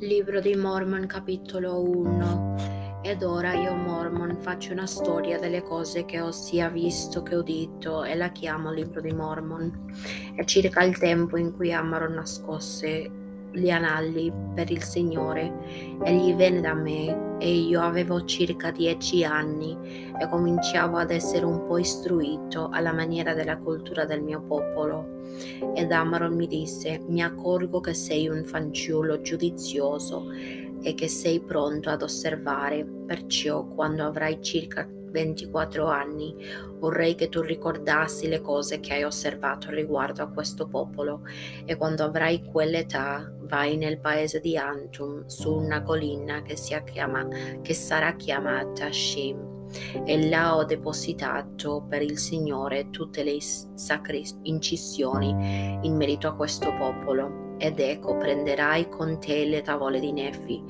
Libro di Mormon capitolo 1 Ed ora io Mormon faccio una storia delle cose che ho sia visto che udito e la chiamo Libro di Mormon. È circa il tempo in cui Amaro nascosse gli anelli per il Signore. Egli venne da me e io avevo circa dieci anni e cominciavo ad essere un po' istruito alla maniera della cultura del mio popolo. Ed Amaron mi disse, mi accorgo che sei un fanciullo giudizioso e che sei pronto ad osservare, perciò quando avrai circa 24 anni, vorrei che tu ricordassi le cose che hai osservato riguardo a questo popolo e quando avrai quell'età vai nel paese di Antum su una collina che, chiama, che sarà chiamata Shem e là ho depositato per il Signore tutte le sacre incisioni in merito a questo popolo ed ecco prenderai con te le tavole di Nefi,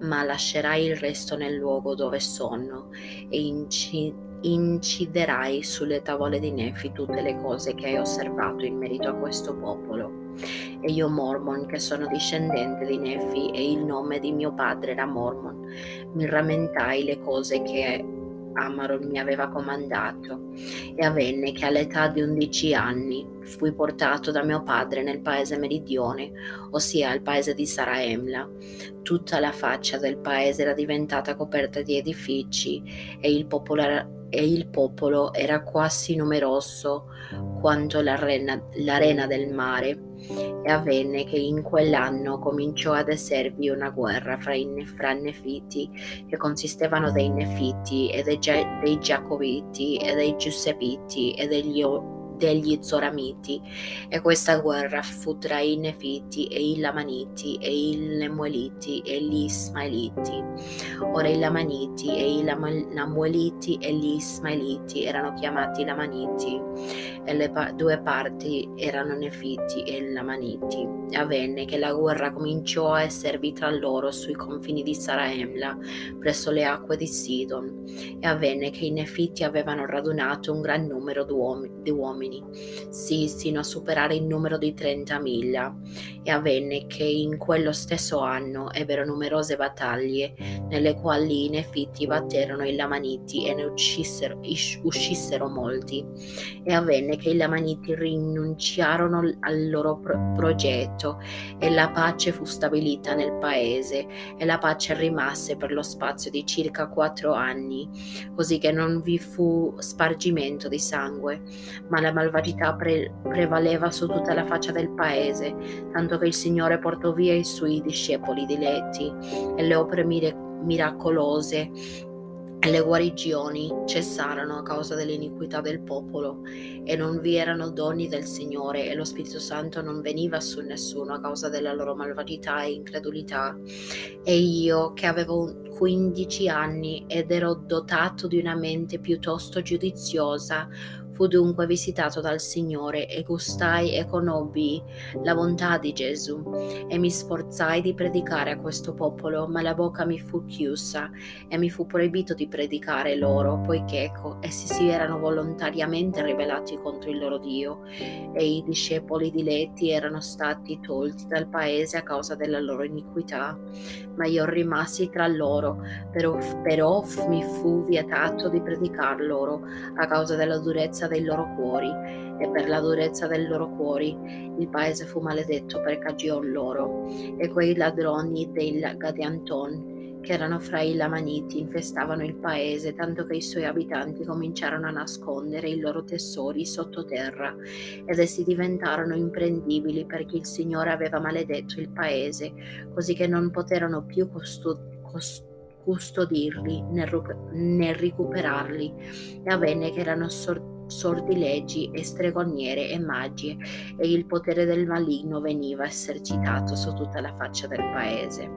ma lascerai il resto nel luogo dove sono e inci- inciderai sulle tavole di Nefi tutte le cose che hai osservato in merito a questo popolo. E io Mormon, che sono discendente di Nefi e il nome di mio padre era Mormon, mi rammentai le cose che Amaron mi aveva comandato e avvenne che all'età di undici anni fui portato da mio padre nel paese meridione, ossia il paese di Saraemla. Tutta la faccia del paese era diventata coperta di edifici e il popolo era, e il popolo era quasi numeroso quanto l'arena, l'arena del mare e avvenne che in quell'anno cominciò ad esservi una guerra fra i Nefiti, che consistevano dei Nefiti e dei, dei Giacoviti e dei Giuseppiti e degli degli Zoramiti e questa guerra fu tra i Nefiti e i Lamaniti e i Lemueliti e gli Ismaeliti. Ora i Lamaniti e i Lamueliti e gli Ismaeliti erano chiamati Lamaniti e le pa- due parti erano Nefiti e Lamaniti. Avvenne che la guerra cominciò a esservi tra loro sui confini di Saraemla, presso le acque di Sidon. E avvenne che i Nefiti avevano radunato un gran numero di uomini uomini, sì, sino a superare il numero di 30.000, e avvenne che in quello stesso anno ebbero numerose battaglie, nelle quali i Nefiti batterono i Lamaniti e ne uccisero, uscissero molti, e avvenne che i Lamaniti rinunciarono al loro pro- progetto, e la pace fu stabilita nel paese, e la pace rimase per lo spazio di circa quattro anni, così che non vi fu spargimento di sangue, ma la malvagità pre- prevaleva su tutta la faccia del paese, tanto che il Signore portò via i suoi discepoli diletti e le opere miracolose le guarigioni cessarono a causa dell'iniquità del popolo e non vi erano doni del Signore e lo Spirito Santo non veniva su nessuno a causa della loro malvagità e incredulità. E io, che avevo 15 anni ed ero dotato di una mente piuttosto giudiziosa, Fu dunque visitato dal Signore e gustai e conobbi la bontà di Gesù e mi sforzai di predicare a questo popolo, ma la bocca mi fu chiusa e mi fu proibito di predicare loro, poiché ecco, essi si erano volontariamente ribellati contro il loro Dio e i discepoli diletti erano stati tolti dal paese a causa della loro iniquità. Ma io rimasi tra loro, però, però mi fu vietato di predicar loro a causa della durezza dei loro cuori, e per la durezza dei loro cuori il paese fu maledetto per cagion loro, e quei ladroni dei Gadianton che erano fra i Lamaniti infestavano il paese, tanto che i suoi abitanti cominciarono a nascondere i loro tesori sottoterra, ed essi diventarono imprendibili perché il Signore aveva maledetto il paese, così che non poterono più costu- cost- custodirli né, ru- né recuperarli, e avvenne che erano sorti sortilegi e stregoniere e magie e il potere del maligno veniva esercitato su tutta la faccia del paese,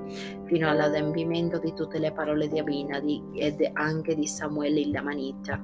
fino all'adempimento di tutte le parole di Abinadi ed anche di Samuele il Lamanita